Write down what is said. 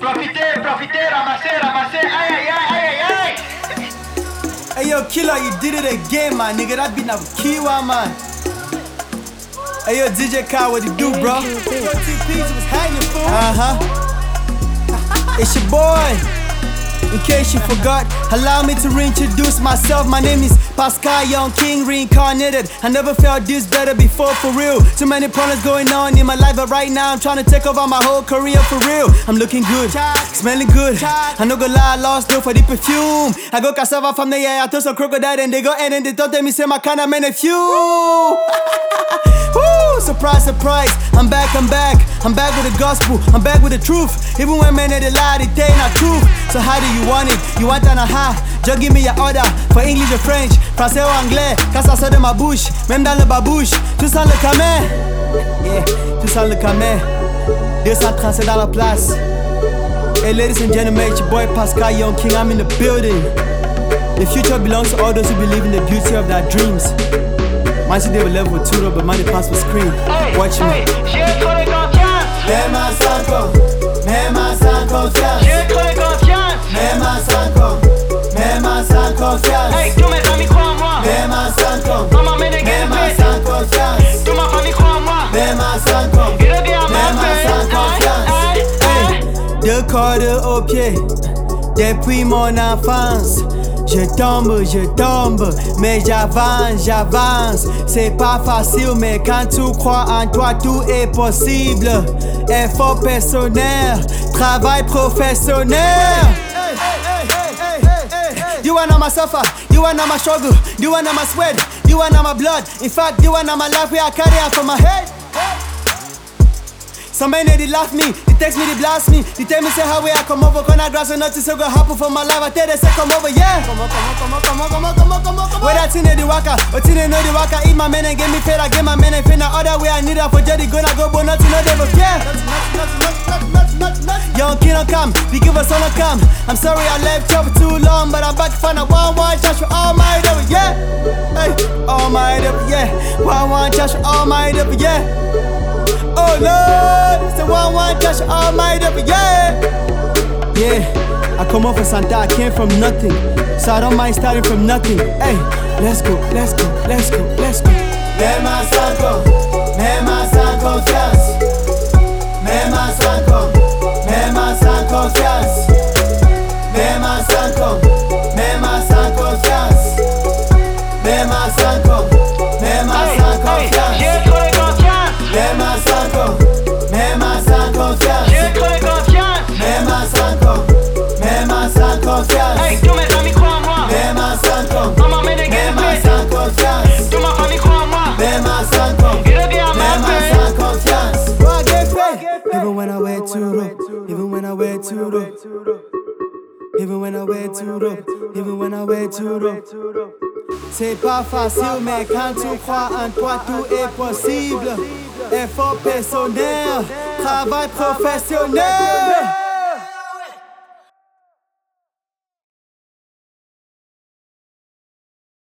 Profitez, profitez, ramassez, ramassez, aïe aïe aïe aïe aïe Hey yo, killer, you did it again, my nigga. That beat now Kiwa, man. Hey yo, DJ Kyle, what you do, bro? Uh huh. It's your boy. In case you forgot, allow me to reintroduce myself. My name is Pascal Young King, reincarnated. I never felt this better before, for real. Too many problems going on in my life, but right now I'm trying to take over my whole career for real. I'm looking good, smelling good. I no go lie, I lost though for the perfume. I go cassava from the air, I took some crocodile and they go and they don't tell me say my kind of man a few. Surprise, surprise. I'm back, I'm back. I'm back with the gospel. I'm back with the truth. Even when men they lie, they tell not truth. So how do you want it? You want an aha? Just give me your order for English or French, français ou anglais. Quand ça sort de ma bouche, même dans le babouche, tout sent le camé. Yeah, tout sent le camé. 237 dans la place. Hey, ladies and gentlemen, it's your boy Pascal Young King. I'm in the building. The future belongs to all those who believe in the beauty of their dreams. Man, they will level two but money pass for screen. Watch me. Même à 5 ans, Et le bien même à 5 confiance. Deux cordes aux pieds, depuis mon enfance. Je tombe, je tombe, mais j'avance, j'avance. C'est pas facile, mais quand tu crois en toi, tout est possible. Effort personnel, travail professionnel. You wanna my suffer, you wanna my struggle, you wanna my sweat, you wanna my blood. In fact, you wanna my life where I carry out from my head. Some men they laugh me, they text me, they blast me, they tell me say how way I come over, can I grass and nothing so go happen for my life. I tell them say come over, yeah. Come on, come on, come on, come on, come on, come on, come on. Where that thing they waka, or thing know the waka, eat my men and get me paid, I get my men and pay now other way I need her for jelly, gonna go, but nothing, no devil, yeah. Young kid don't come, we give us all a come. I'm sorry I left for too long, but I'm back to find a one one chance for all my devil, yeah. Hey, all my devil, yeah. One one chance for all my devil, yeah. Oh Lord, my devil, yeah. Yeah, I come off of Santa, I came from nothing, so I don't mind starting from nothing. Hey, let's go, let's go, let's go, let's go. Même à 5 ans, même à 5 confiance. Même à 5 ans, même à 5 confiance. Même à 5 ans, même à 5 confiance. Même à Even when I even when I. C'est pas facile, mais quand tu crois en toi, tout est possible. Effort personnel, travail professionnel.